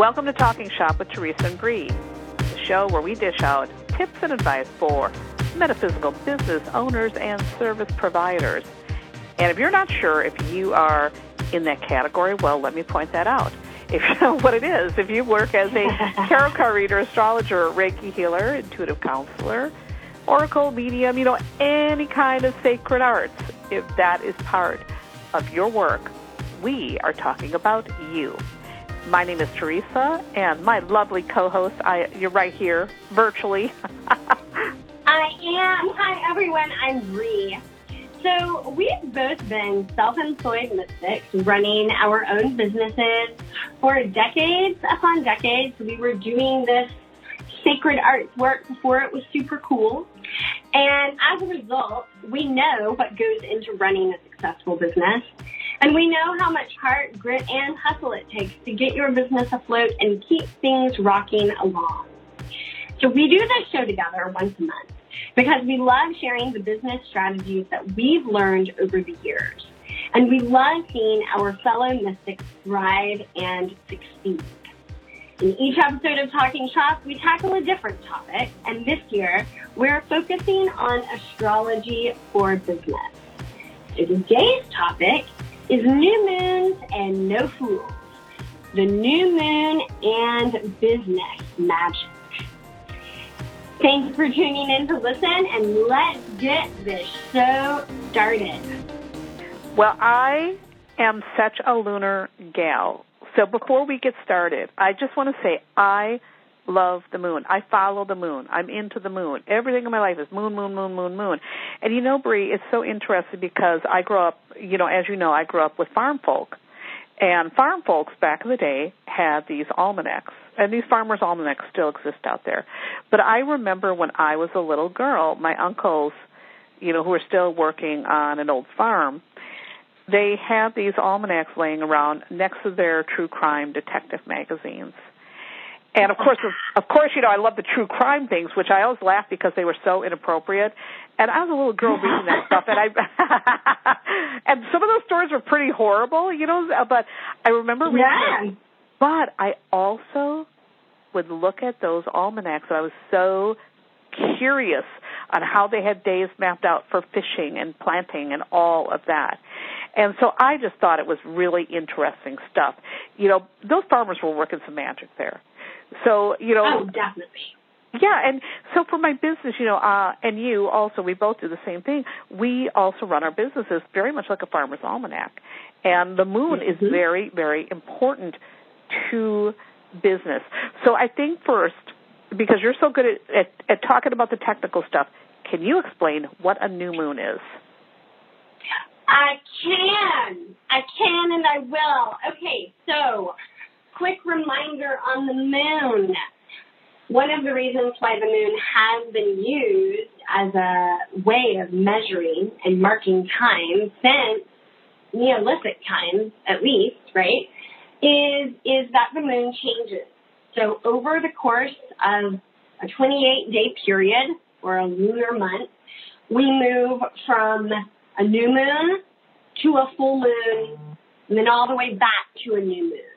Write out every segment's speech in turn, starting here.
Welcome to Talking Shop with Teresa and Bree, the show where we dish out tips and advice for metaphysical business owners and service providers. And if you're not sure if you are in that category, well, let me point that out. If you know what it is, if you work as a tarot card reader, astrologer, Reiki healer, intuitive counselor, oracle, medium, you know, any kind of sacred arts, if that is part of your work, we are talking about you. My name is Teresa, and my lovely co-host, I, you're right here, virtually. I am. Hi, everyone. I'm Bree. So we've both been self-employed mystics running our own businesses for decades upon decades. We were doing this sacred arts work before it was super cool. And as a result, we know what goes into running a successful business. And we know how much heart, grit, and hustle it takes to get your business afloat and keep things rocking along. So we do this show together once a month because we love sharing the business strategies that we've learned over the years. And we love seeing our fellow mystics thrive and succeed. In each episode of Talking Shop, we tackle a different topic, and this year we're focusing on astrology for business. So today's topic is new moons and no fools. The new moon and business magic. Thanks for tuning in to listen, and let's get this show started. Well, I am such a lunar gal. So before we get started, I just want to say I love the moon. I follow the moon. I'm into the moon. Everything in my life is moon, moon, moon, moon, moon. And you know, Bree, it's so interesting because I grew up, you know, as you know, I grew up with farm folk. And farm folks back in the day had these almanacs, and these farmers' almanacs still exist out there. But I remember when I was a little girl, my uncles, you know, who were still working on an old farm, they had these almanacs laying around next to their true crime detective magazines. And of course, of course, you know, I love the true crime things, which I always laugh because they were so inappropriate. And I was a little girl reading that stuff, and I, and some of those stories were pretty horrible, you know. But I remember reading Yeah. them. But I also would look at those almanacs, and I was so curious on how they had days mapped out for fishing and planting and all of that. And so I just thought it was really interesting stuff. You know, those farmers were working some magic there. So, you know, Oh, definitely. yeah, and so for my business, you know, uh, and you also, we both do the same thing. We also run our businesses very much like a farmer's almanac. And the moon is Mhm. very, very important to business. So I think first, because you're so good at, at, at talking about the technical stuff, can you explain what a new moon is? I can. I can and I will. Okay, so quick reminder on the moon. One of the reasons why the moon has been used as a way of measuring and marking time since Neolithic times, at least, right, is is that the moon changes. So over the course of a 28 day period or a lunar month, we move from a new moon to a full moon, and then all the way back to a new moon.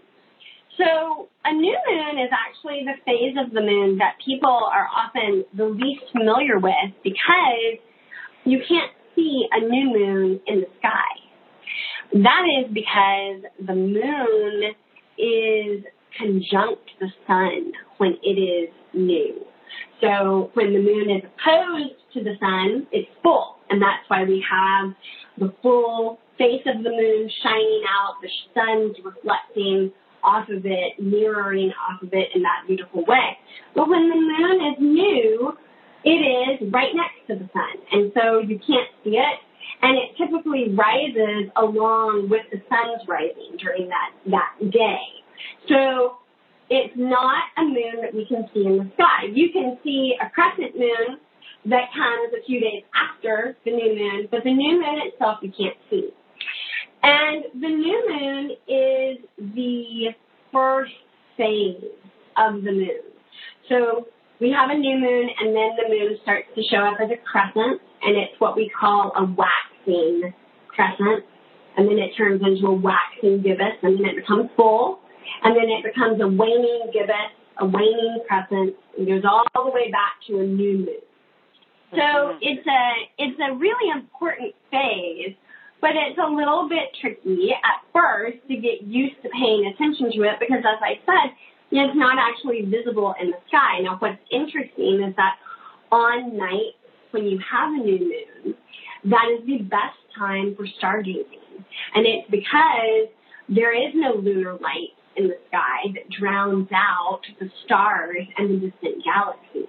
So a new moon is actually the phase of the moon that people are often the least familiar with because you can't see a new moon in the sky. That is because the moon is conjunct the sun when it is new. So when the moon is opposed to the sun, it's full. And that's why we have the full face of the moon shining out, the sun's reflecting off of it, mirroring off of it in that beautiful way. But when the moon is new, it is right next to the sun. And so you can't see it. And it typically rises along with the sun's rising during that, that day. So it's not a moon that we can see in the sky. You can see a crescent moon that comes a few days after the new moon, but the new moon itself you can't see. And the new moon is the first phase of the moon. So we have a new moon and then the moon starts to show up as a crescent and it's what we call a waxing crescent. And then it turns into a waxing gibbous and then it becomes full. and then it becomes a waning gibbous, a waning crescent, and goes all the way back to a new moon. So it's a it's a really important phase, but it's a little bit tricky at first to get used to paying attention to it because, as I said, it's not actually visible in the sky. Now, what's interesting is that on nights when you have a new moon, that is the best time for stargazing, and it's because there is no lunar light in the sky that drowns out the stars and the distant galaxies.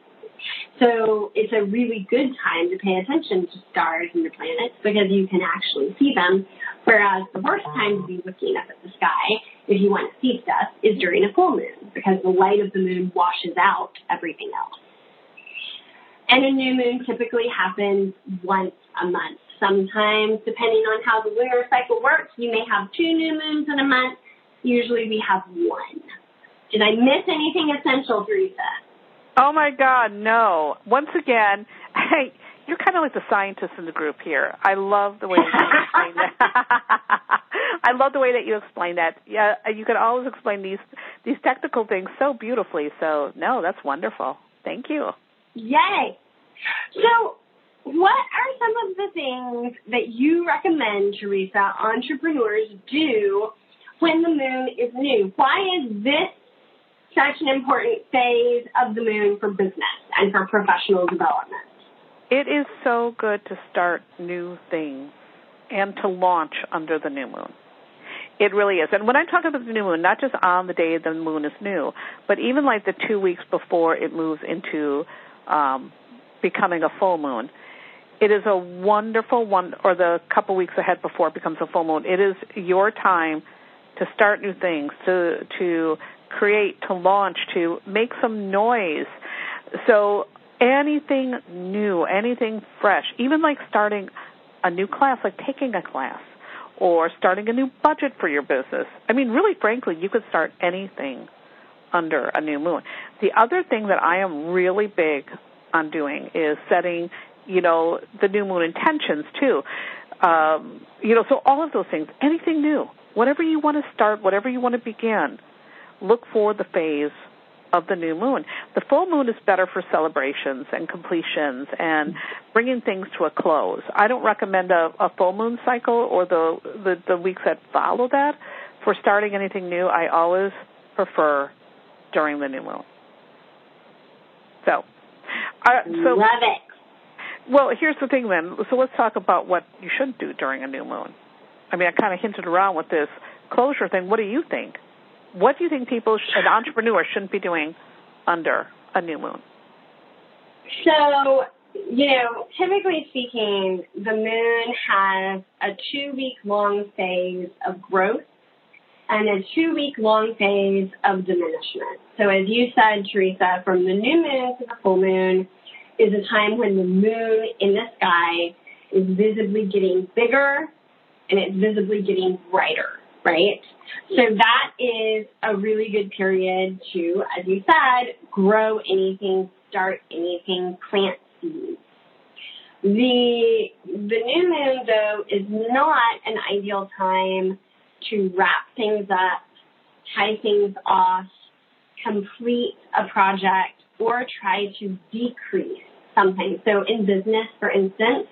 So it's a really good time to pay attention to stars and the planets because you can actually see them. Whereas the worst time to be looking up at the sky, if you want to see stuff, is during a full moon because the light of the moon washes out everything else. And a new moon typically happens once a month. Sometimes, depending on how the lunar cycle works, you may have two new moons in a month. Usually we have one. Did I miss anything essential, Teresa? Oh my God, no. Once again, hey, you're kind of like the scientist in the group here. I love the way you explain that. I love the way that you explain that. Yeah, you can always explain these these technical things so beautifully. So, no, that's wonderful. Thank you. Yay. So, what are some of the things that you recommend, Teresa, entrepreneurs do when the moon is new? Why is this such an important phase of the moon for business and for professional development. It is so good to start new things and to launch under the new moon. It really is. And when I talk about the new moon, not just on the day the moon is new, but even like the two weeks before it moves into um, becoming a full moon, it is a wonderful one, or the couple weeks ahead before it becomes a full moon. It is your time to start new things, to to create, to launch, to make some noise. So anything new, anything fresh, even like starting a new class, like taking a class or starting a new budget for your business. I mean, really frankly, you could start anything under a new moon. The other thing that I am really big on doing is setting, you know, the new moon intentions too. Um, you know, so all of those things, anything new, whatever you want to start, whatever you want to begin, look for the phase of the new moon. The full moon is better for celebrations and completions and bringing things to a close. I don't recommend a, a full moon cycle or the, the the weeks that follow that for starting anything new. I always prefer during the new moon. So, uh, so love it. Well, here's the thing then. So let's talk about what you shouldn't do during a new moon. I mean, I kind of hinted around with this closure thing. What do you think? What do you think people, an entrepreneur, shouldn't be doing under a new moon? So, you know, typically speaking, the moon has a two week long phase of growth and a two week long phase of diminishment. So, as you said, Teresa, from the new moon to the full moon is a time when the moon in the sky is visibly getting bigger and it's visibly getting brighter right? So that is a really good period to, as you said, grow anything, start anything, plant seeds. The the new moon though is not an ideal time to wrap things up, tie things off, complete a project, or try to decrease something. So in business, for instance,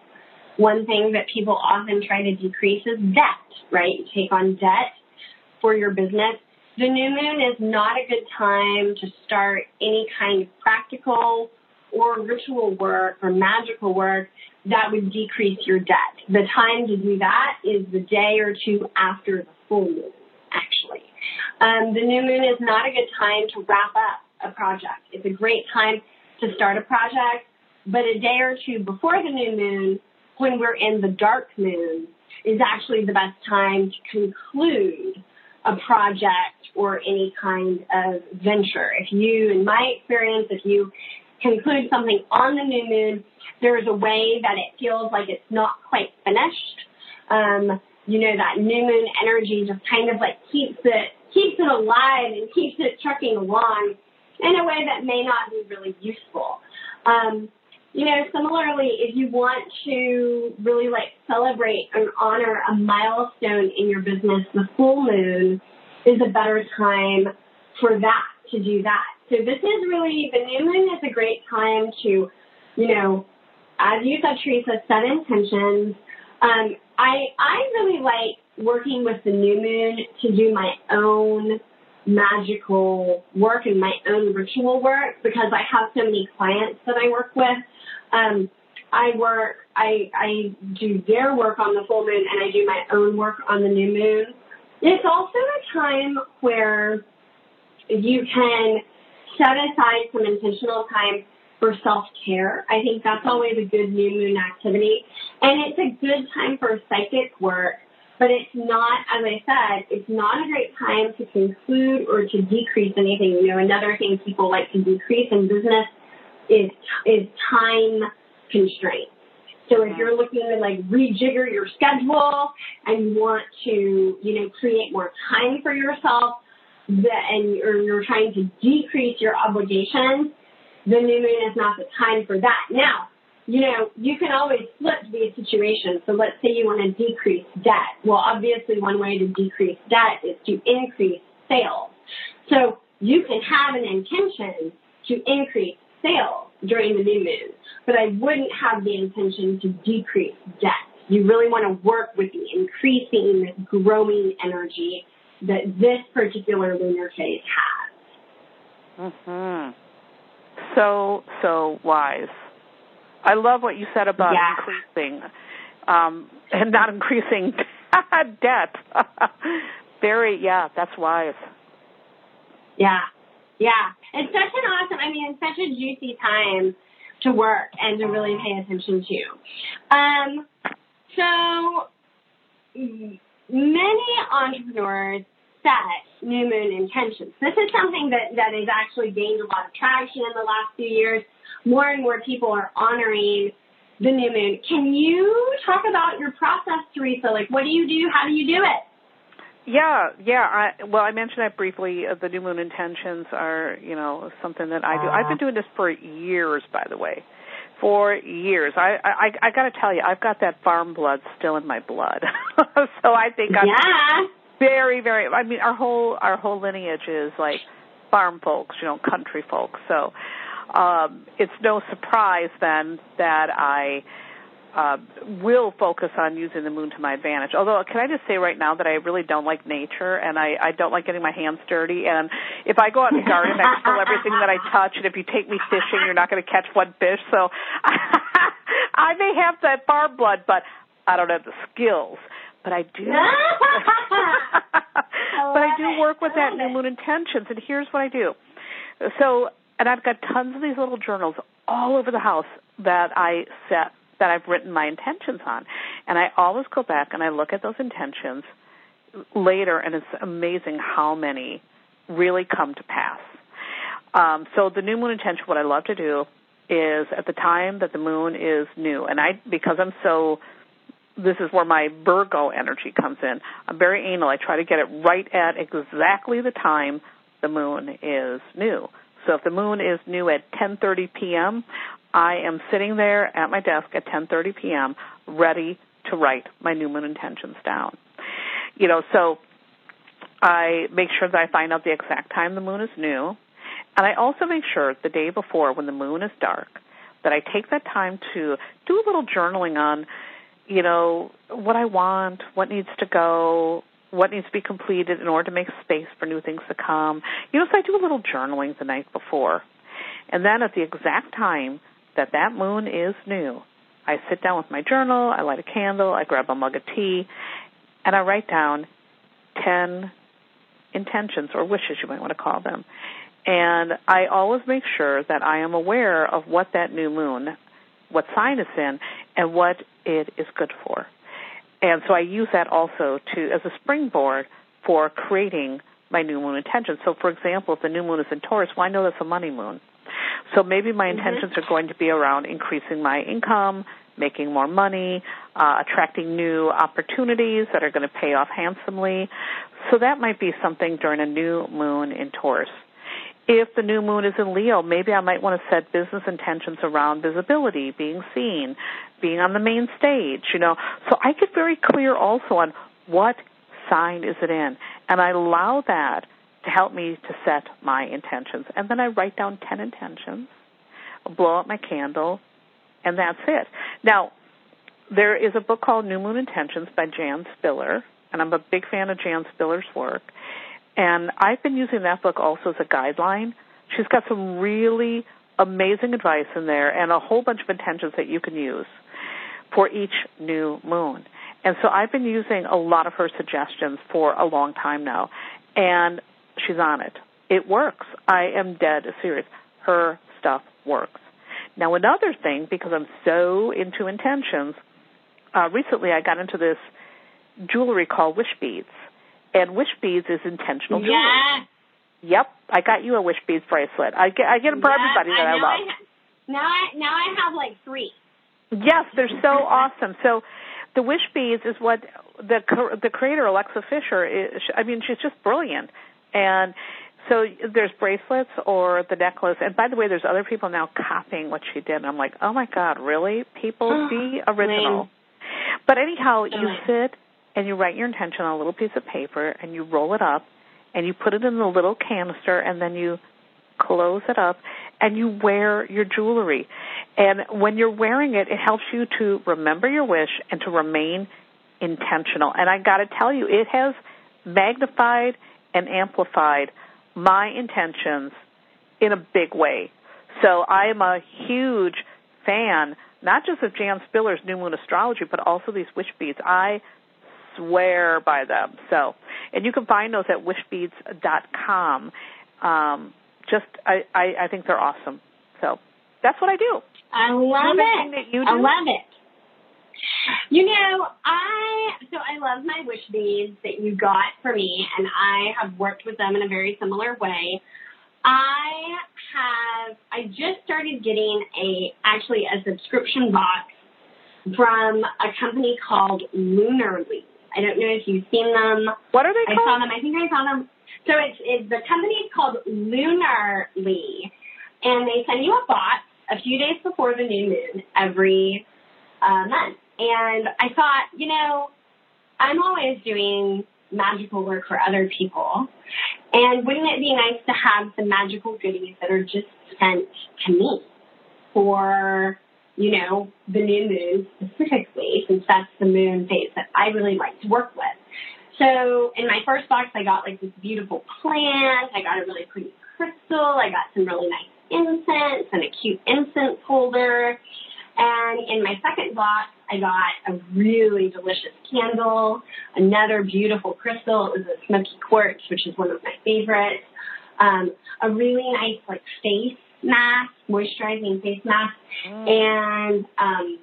one thing that people often try to decrease is debt, right? You take on debt for your business. The new moon is not a good time to start any kind of practical or ritual work or magical work that would decrease your debt. The time to do that is the day or two after the full moon, actually. Um, the new moon is not a good time to wrap up a project. It's a great time to start a project, but a day or two before the new moon, when we're in the dark moon, is actually the best time to conclude a project or any kind of venture. If you, in my experience, if you conclude something on the new moon, there is a way that it feels like it's not quite finished. Um, you know, that new moon energy just kind of like keeps it keeps it alive and keeps it trucking along in a way that may not be really useful. Um, you know, similarly, if you want to really like celebrate and honor a milestone in your business, the full moon is a better time for that to do that. So this is really the new moon is a great time to, you know, as you said, Teresa, set intentions. Um, I I really like working with the new moon to do my own magical work and my own ritual work because I have so many clients that I work with. Um, I work, I, I do their work on the full moon and I do my own work on the new moon. It's also a time where you can set aside some intentional time for self-care. I think that's always a good new moon activity. And it's a good time for psychic work, but it's not, as I said, it's not a great time to conclude or to decrease anything. You know, another thing people like to decrease in business is, is time constraints. So if mm-hmm. you're looking to like rejigger your schedule and you want to, you know, create more time for yourself, that, and or you're trying to decrease your obligations, the new moon is not the time for that. Now, you know, you can always flip these situations. So let's say you want to decrease debt. Well, obviously one way to decrease debt is to increase sales. So you can have an intention to increase sales during the new moon, but I wouldn't have the intention to decrease debt. You really want to work with the increasing, growing energy that this particular lunar phase has. Mm-hmm. So so wise. I love what you said about yeah. increasing um, and not increasing debt. Very, yeah, that's wise. Yeah, yeah. It's such an awesome, I mean, it's such a juicy time to work and to really pay attention to. Um, so many entrepreneurs set new moon intentions. This is something that, that has actually gained a lot of traction in the last few years. More and more people are honoring the new moon. Can you talk about your process, Teresa? Like, what do you do? How do you do it? Yeah, yeah. I, well, I mentioned that briefly. Uh, the new moon intentions are, you know, something that I do. I've been doing this for years, by the way, for years. I, I, I got to tell you, I've got that farm blood still in my blood. so I think I'm yeah. very, very. I mean, our whole our whole lineage is like farm folks, you know, country folks. So um, it's no surprise then that I uh, will focus on using the moon to my advantage. Although, can I just say right now that I really don't like nature and I, I don't like getting my hands dirty. And if I go out in the garden, I spill everything that I touch. And if you take me fishing, you're not going to catch one fish. So I may have that farm blood, but I don't have the skills. But I do. but I do work with that new moon intentions. And here's what I do. So, and I've got tons of these little journals all over the house that I set that I've written my intentions on. And I always go back and I look at those intentions later, and it's amazing how many really come to pass. Um, so the new moon intention, what I love to do is at the time that the moon is new, and I because I'm so this is where my Virgo energy comes in. I'm very anal. I try to get it right at exactly the time the moon is new. So if the moon is new at 10:30 p.m., I am sitting there at my desk at 10:30 p.m. ready to write my new moon intentions down. You know, so I make sure that I find out the exact time the moon is new, and I also make sure the day before when the moon is dark that I take that time to do a little journaling on, you know, what I want, what needs to go, what needs to be completed in order to make space for new things to come. You know, so I do a little journaling the night before. And then at the exact time that that moon is new. I sit down with my journal, I light a candle, I grab a mug of tea, and I write down 10 intentions or wishes, you might want to call them. And I always make sure that I am aware of what that new moon, what sign it's in, and what it is good for. And so I use that also to as a springboard for creating my new moon intention. So, for example, if the new moon is in Taurus, well, I know that's a money moon. So maybe my mm-hmm. intentions are going to be around increasing my income, making more money, uh, attracting new opportunities that are going to pay off handsomely. So that might be something during a new moon in Taurus. If the new moon is in Leo, maybe I might want to set business intentions around visibility, being seen, being on the main stage, you know. So I get very clear also on what sign is it in? And I allow that to help me to set my intentions. And then I write down 10 intentions, blow out my candle, and that's it. Now, there is a book called New Moon Intentions by Jan Spiller, and I'm a big fan of Jan Spiller's work. And I've been using that book also as a guideline. She's got some really amazing advice in there and a whole bunch of intentions that you can use for each new moon. And so I've been using a lot of her suggestions for a long time now. And she's on it. It works. I am dead serious. Her stuff works. Now, another thing, because I'm so into intentions, uh, recently I got into this jewelry called wish beads. And wish beads is intentional jewelry. Yeah. Yep, I got you a wish beads bracelet. I get I get them for everybody that I, now love. ha- now I now I have like three. Yes, they're so awesome. So the wish beads is what the the creator Alexa Fischer is, I mean she's just brilliant. And so there's bracelets or the necklace and by the way there's other people now copying what she did and I'm like, "Oh my god, really? People be original." But anyhow, oh you sit and you write your intention on a little piece of paper and you roll it up and you put it in the little canister and then you close it up and you wear your jewelry. And when you're wearing it, it helps you to remember your wish and to remain intentional. And I got to tell you, it has magnified and amplified my intentions in a big way. So I am a huge fan, not just of Jan Spiller's New Moon Astrology, but also these wish beads. I swear by them. So, and you can find those at wishbeads.com. Um, just, I, I, I think they're awesome. So that's what I do. I love it. that you I love it. You know, I so I love my wish beads that you got for me, and I have worked with them in a very similar way. I have I just started getting a actually a subscription box from a company called Lunarly. I don't know if you've seen them. What are they I saw called? them. I think I saw them. So it's, it's the company is called Lunarly, and they send you a box a few days before the new moon every uh, month. And I thought, you know, I'm always doing magical work for other people, and wouldn't it be nice to have some magical goodies that are just sent to me for you know, the new moon specifically, since that's the moon phase that I really like to work with. So in my first box, I got like this beautiful plant. I got a really pretty crystal. I got some really nice incense and a cute incense holder. And in my second box, I got a really delicious candle, another beautiful crystal. It was a smoky quartz, which is one of my favorites. Um, a really nice like face mask, moisturizing face mask, and um,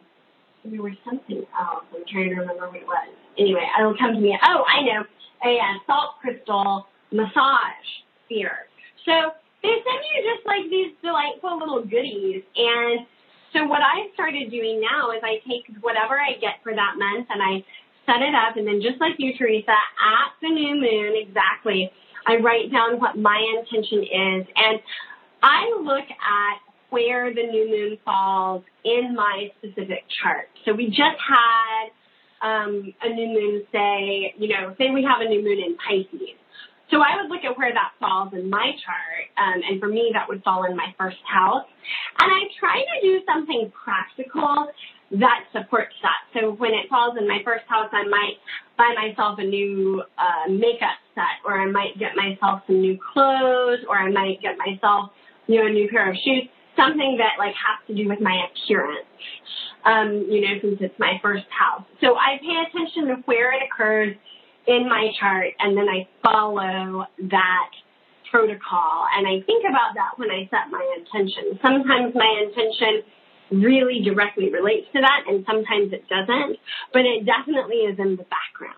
there was something else. I'm trying to remember what it was. Anyway, it'll come to me. Oh, I know, a uh, salt crystal massage sphere. So they send you just like these delightful little goodies, and so what I started doing now is I take whatever I get for that month and I set it up, and then just like you, Teresa, at the new moon exactly, I write down what my intention is, and I look at where the new moon falls in my specific chart. So we just had um, a new moon, say, you know, say we have a new moon in Pisces. So I would look at where that falls in my chart, um, and for me, that would fall in my first house. And I try to do something practical that supports that. So when it falls in my first house, I might buy myself a new uh, makeup set, or I might get myself some new clothes, or I might get myself, you know, a new pair of shoes. Something that like has to do with my appearance. Um, you know, since it's my first house. So I pay attention to where it occurs in my chart, and then I follow that protocol. And I think about that when I set my intention. Sometimes my intention really directly relates to that, and sometimes it doesn't, but it definitely is in the background.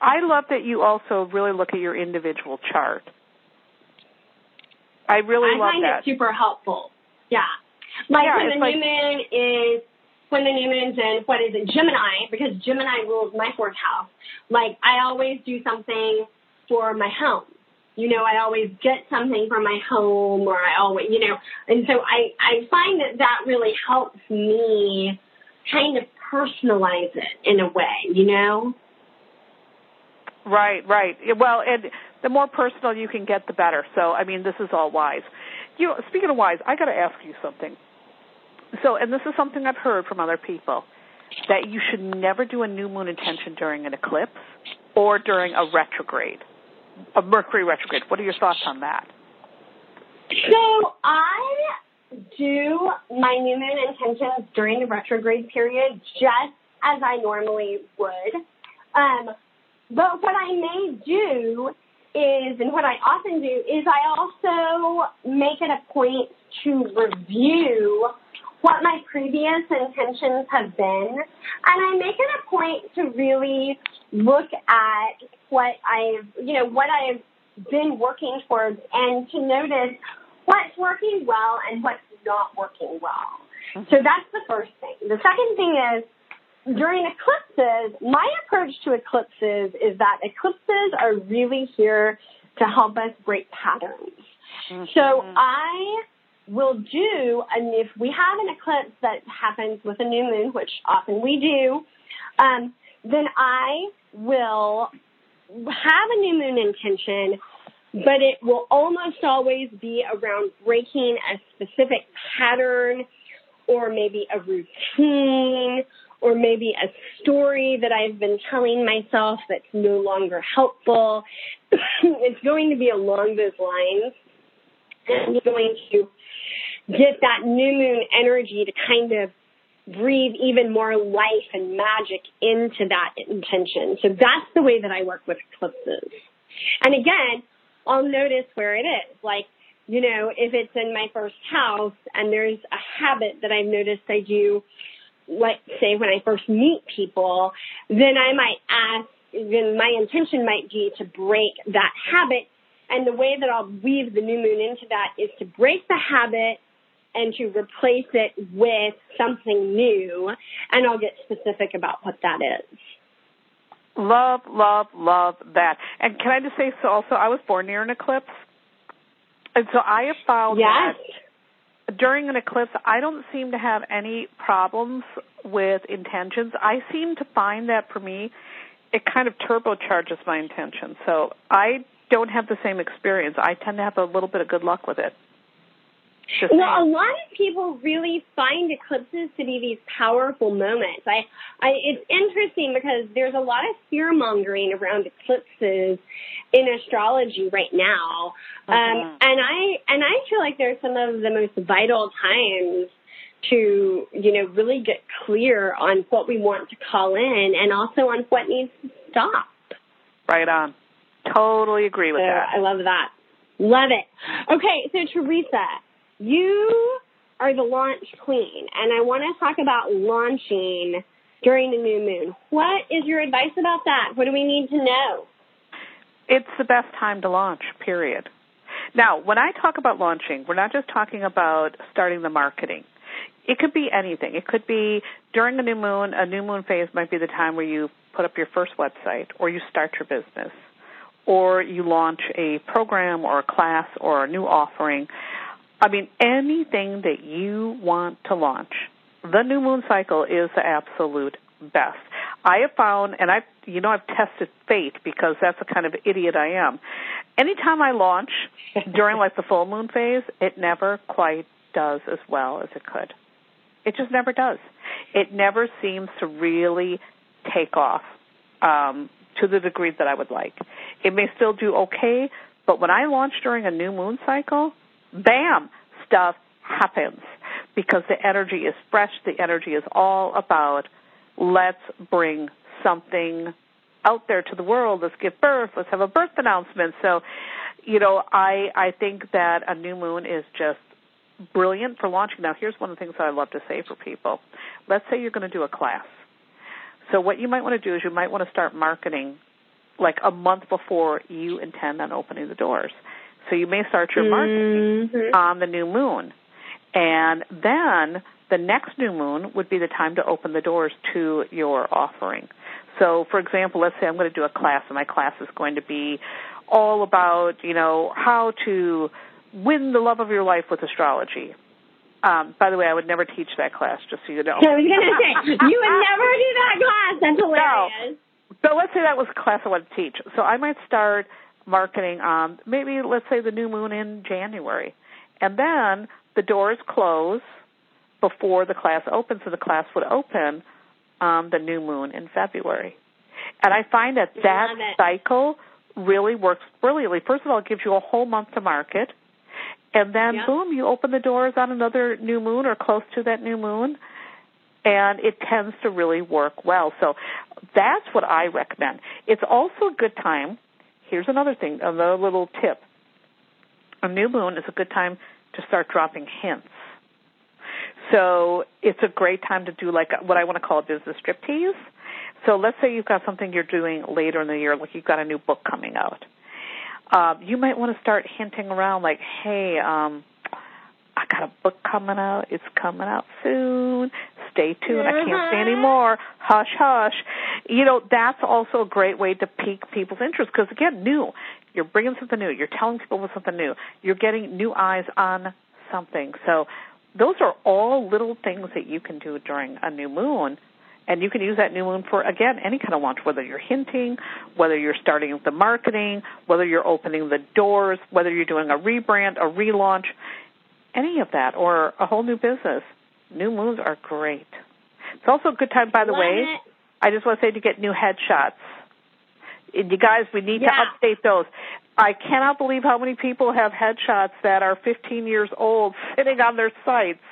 I love that you also really look at your individual chart. I really I love find that. it super helpful. Yeah. Like Yeah, when the like- new moon is when the new moon's in what is it, Gemini, because Gemini rules my fourth house. Like I always do something for my home. You know, I always get something for my home or I always you know and so I, I find that that really helps me kind of personalize it in a way, you know? Right, right. Well, and the more personal you can get, the better. So, I mean, this is all wise. You know, speaking of wise, I got to ask you something. So, and this is something I've heard from other people that you should never do a new moon intention during an eclipse or during a retrograde, a Mercury retrograde. What are your thoughts on that? So I do my new moon intentions during the retrograde period just as I normally would. Um, but what I may do is, and what I often do, is I also make it a point to review what my previous intentions have been. And I make it a point to really look at what I've, you know, what I've been working towards and to notice what's working well and what's not working well. Mm-hmm. So that's the first thing. The second thing is, during eclipses, my approach to eclipses is that eclipses are really here to help us break patterns. Mm-hmm. So I will do, and if we have an eclipse that happens with a new moon, which often we do, um, then I will have a new moon intention, but it will almost always be around breaking a specific pattern or maybe a routine or maybe a story that I've been telling myself that's no longer helpful. it's going to be along those lines. And you're going to get that new moon energy to kind of breathe even more life and magic into that intention. So that's the way that I work with eclipses. And again, I'll notice where it is. Like, you know, if it's in my first house and there's a habit that I've noticed I do let's say when I first meet people, then I might ask, then my intention might be to break that habit. And the way that I'll weave the new moon into that is to break the habit and to replace it with something new. And I'll get specific about what that is. Love, love, love that. And can I just say so also I was born near an eclipse. And so I have found yes. that during an eclipse, I don't seem to have any problems with intentions. I seem to find that for me, it kind of turbocharges my intention. So I don't have the same experience. I tend to have a little bit of good luck with it. Well, a lot of people really find eclipses to be these powerful moments. I, I, it's interesting because there's a lot of fear mongering around eclipses in astrology right now, um, mm-hmm. and I, and I feel like they're some of the most vital times to, you know, really get clear on what we want to call in, and also on what needs to stop. Right on. Totally agree with so that. I love that. Love it. Okay, so Teresa, you are the launch queen, and I want to talk about launching during the new moon. What is your advice about that? What do we need to know? It's the best time to launch, period. Now, when I talk about launching, we're not just talking about starting the marketing. It could be anything. It could be during a new moon. A new moon phase might be the time where you put up your first website or you start your business or you launch a program or a class or a new offering. I mean, anything that you want to launch, the new moon cycle is the absolute best. I have found, and I've, you know, I've tested fate because that's the kind of idiot I am. Anytime I launch during like the full moon phase, it never quite does as well as it could. It just never does. It never seems to really take off um, to the degree that I would like. It may still do okay, but when I launch during a new moon cycle, bam, stuff happens because the energy is fresh. The energy is all about let's bring something out there to the world. Let's give birth. Let's have a birth announcement. So, you know, I I think that a new moon is just brilliant for launching. Now, here's one of the things that I love to say for people. Let's say you're going to do a class. So, what you might want to do is you might want to start marketing like a month before you intend on opening the doors. So you may start your marketing mm-hmm. on the new moon. And then the next new moon would be the time to open the doors to your offering. So, for example, let's say I'm going to do a class, and my class is going to be all about, you know, how to win the love of your life with astrology. Um, by the way, I would never teach that class, just so you know. I was going to say, you would never do that class. That's hilarious. No So let's say that was a class I want to teach. So I might start marketing on maybe let's say the new moon in January. And then the doors close before the class opens, so the class would open on the new moon in February. And I find that that cycle really works brilliantly. First of all, it gives you a whole month to market. And then, Yep. boom, you open the doors on another new moon or close to that new moon. And it tends to really work well. So that's what I recommend. It's also a good time. Here's another thing, another little tip. A new moon is a good time to start dropping hints. So it's a great time to do like what I want to call a business striptease. So let's say you've got something you're doing later in the year, like you've got a new book coming out. Uh, you might want to start hinting around like, hey, um, I got a book coming out. It's coming out soon. Stay tuned. I can't say any more. Hush, hush. You know, that's also a great way to pique people's interest because, again, new. You're bringing something new. You're telling people something new. You're getting new eyes on something. So those are all little things that you can do during a new moon. And you can use that new moon for, again, any kind of launch, whether you're hinting, whether you're starting the marketing, whether you're opening the doors, whether you're doing a rebrand, a relaunch, any of that, or a whole new business. New moons are great. It's also a good time, by the Love way, it. I just want to say to get new headshots. You guys, we need Yeah. to update those. I cannot believe how many people have headshots that are 15 years old sitting on their sites.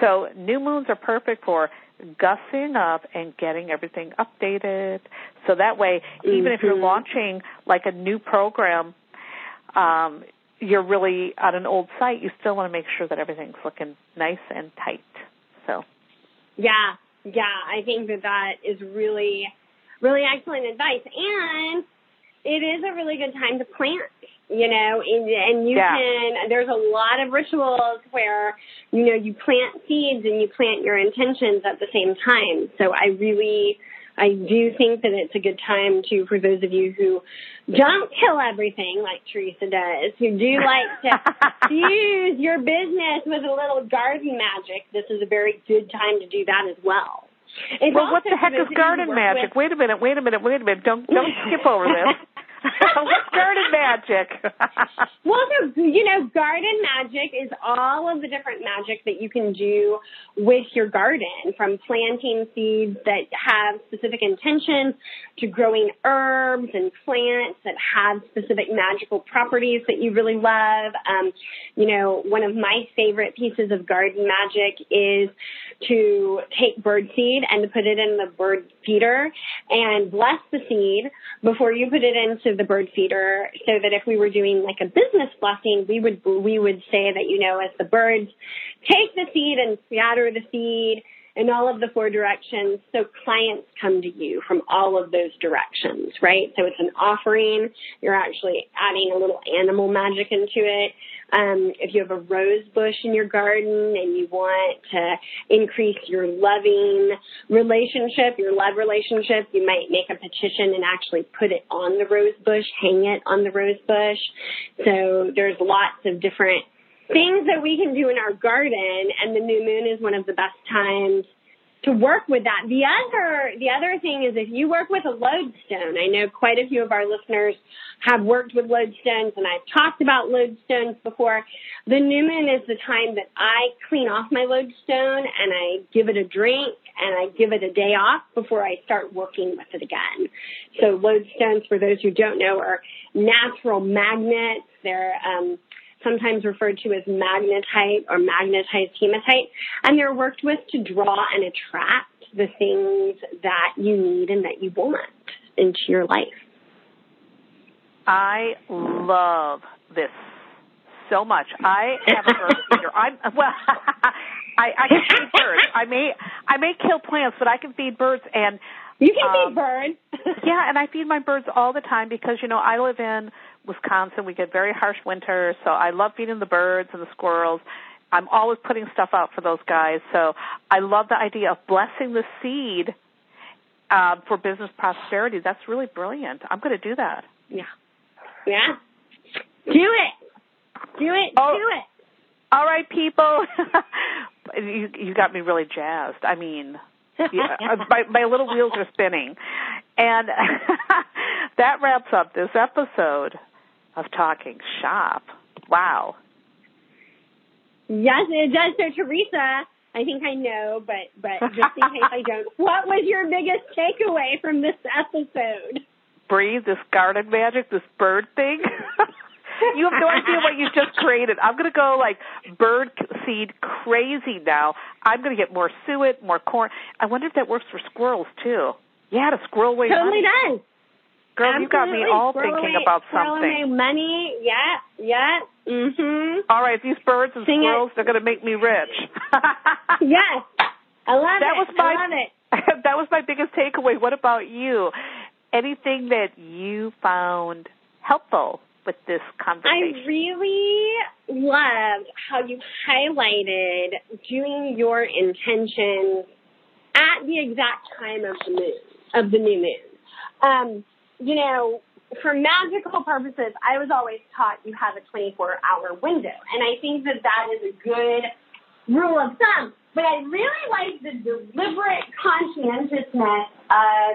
So new moons are perfect for gussing up and getting everything updated. So that way, even if you're Mhm. launching like a new program, um, you're really on an old site, you still want to make sure that everything's looking nice and tight. So Yeah, yeah, I think that that is really, really excellent advice, and it is a really good time to plant. You know, and, and you Yeah. can. There's a lot of rituals where you know you plant seeds and you plant your intentions at the same time. So I really. I do think that it's a good time to, for those of you who don't kill everything like Teresa does, who do like to fuse your business with a little garden magic, this is a very good time to do that as well. It's well, what the heck is of you who garden magic? with- Wait a minute, wait a minute, wait a minute. Don't don't skip over this. Garden magic? Well, so, you know, garden magic is all of the different magic that you can do with your garden, from planting seeds that have specific intentions to growing herbs and plants that have specific magical properties that you really love. Um, you know, one of my favorite pieces of garden magic is to take bird seed and to put it in the bird feeder and bless the seed before you put it into the bird feeder so that if we were doing like a business blessing, we would, we would say that, you know, as the birds take the seed and scatter the seed in all of the four directions, so clients come to you from all of those directions, right? So it's an offering. You're actually adding a little animal magic into it. Um, if you have a rose bush in your garden and you want to increase your loving relationship, your love relationship, you might make a petition and actually put it on the rose bush, hang it on the rose bush. So there's lots of different things that we can do in our garden and the new moon is one of the best times to work with that. The other the other thing is if you work with a lodestone, I know quite a few of our listeners have worked with lodestones and I've talked about lodestones before. The new moon is the time that I clean off my lodestone and I give it a drink and I give it a day off before I start working with it again. So lodestones, for those who don't know, are natural magnets. They're um, sometimes referred to as magnetite or magnetized hematite, and they're worked with to draw and attract the things that you need and that you want into your life. I love this so much. I have a bird feeder. I'm well. I, I can feed birds. I may I may kill plants, but I can feed birds and You can Um, feed birds. yeah, and I feed my birds all the time because you know I live in Wisconsin. We get very harsh winters, so I love feeding the birds and the squirrels. I'm always putting stuff out for those guys. So I love the idea of blessing the seed uh, for business prosperity. That's really brilliant. I'm going to do that. yeah. Yeah. Do it. Do it. Oh. Do it. All right, people. you you got me really jazzed. I mean, yeah, uh, my my little wheels are spinning. And that wraps up this episode of Talking Shop. Wow. Yes, it does. So, Theresa, I think I know, but but just in case I don't, what was your biggest takeaway from this episode? Breathe this garden magic, this bird thing. you have no idea what you just created. I'm going to go like bird seed crazy now. I'm going to get more suet, more corn. I wonder if that works for squirrels too. Yeah, the squirrel way totally does. Girl, Absolutely. you got me all thinking about something. money. Yeah, yeah. Mhm. All right, these birds and Sing it. squirrels, they're going to make me rich. Yes. I love That it. was my- I love it. that was my biggest takeaway. What about you? Anything that you found helpful with this conversation? I really loved how you highlighted doing your intentions at the exact time of the moon, of the new moon. Um, you know, for magical purposes, I was always taught you have a 24 hour window. And I think that that is a good rule of thumb. But I really like the deliberate conscientiousness of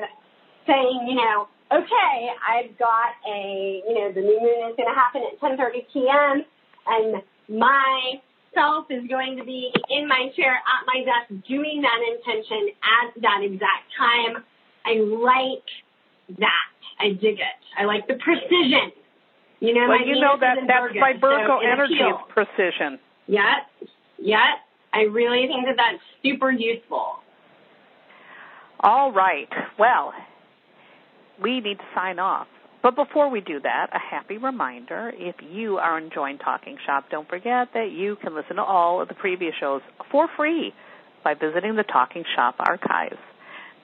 saying, you know, okay, I've got a, you know, the new moon is going to happen at 10:30 p.m. and my self is going to be in my chair at my desk doing that intention at that exact time. I like that. I dig it. I like the precision. You know, well, my you know that that's Virgo, my so Virgo it energy is precision. Yep. Yep. I really think that that's super useful. All right. Well, we need to sign off. But before we do that, a happy reminder if you are enjoying Talking Shop, don't forget that you can listen to all of the previous shows for free by visiting the Talking Shop archives.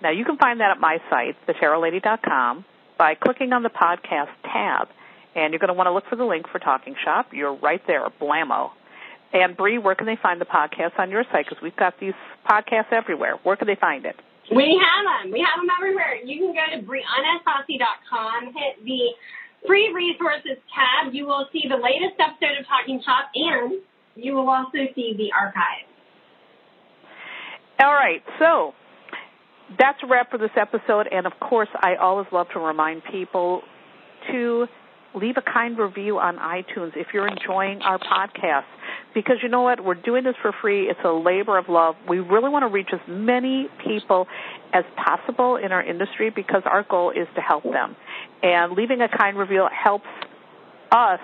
Now, you can find that at my site, thetarotlady.com, by clicking on the podcast tab. And you're going to want to look for the link for Talking Shop. You're right there, blammo. And Bree, where can they find the podcast on your site? Because we've got these podcasts everywhere. Where can they find it? We have them. We have them everywhere. You can go to BriannaSaura.com, hit the free resources tab. You will see the latest episode of Talking Shop, and you will also see the archive. All right, so that's a wrap for this episode. And of course, I always love to remind people to leave a kind review on iTunes if you're enjoying our podcast. Because you know what? We're doing this for free. It's a labor of love. We really want to reach as many people as possible in our industry because our goal is to help them. And leaving a kind review helps us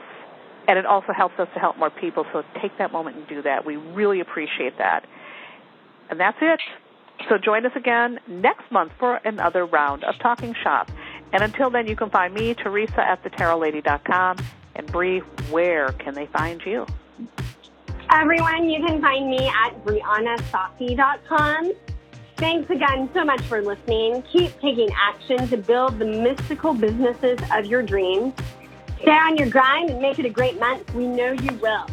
and it also helps us to help more people. So take that moment and do that. We really appreciate that. And that's it. So join us again next month for another round of Talking Shop. And until then, you can find me, Theresa, at thetarotlady.com. And Bree, where can they find you? Everyone, you can find me at BriannaSaura.com. Thanks again so much for listening. Keep taking action to build the mystical businesses of your dreams. Stay on your grind and make it a great month. We know you will.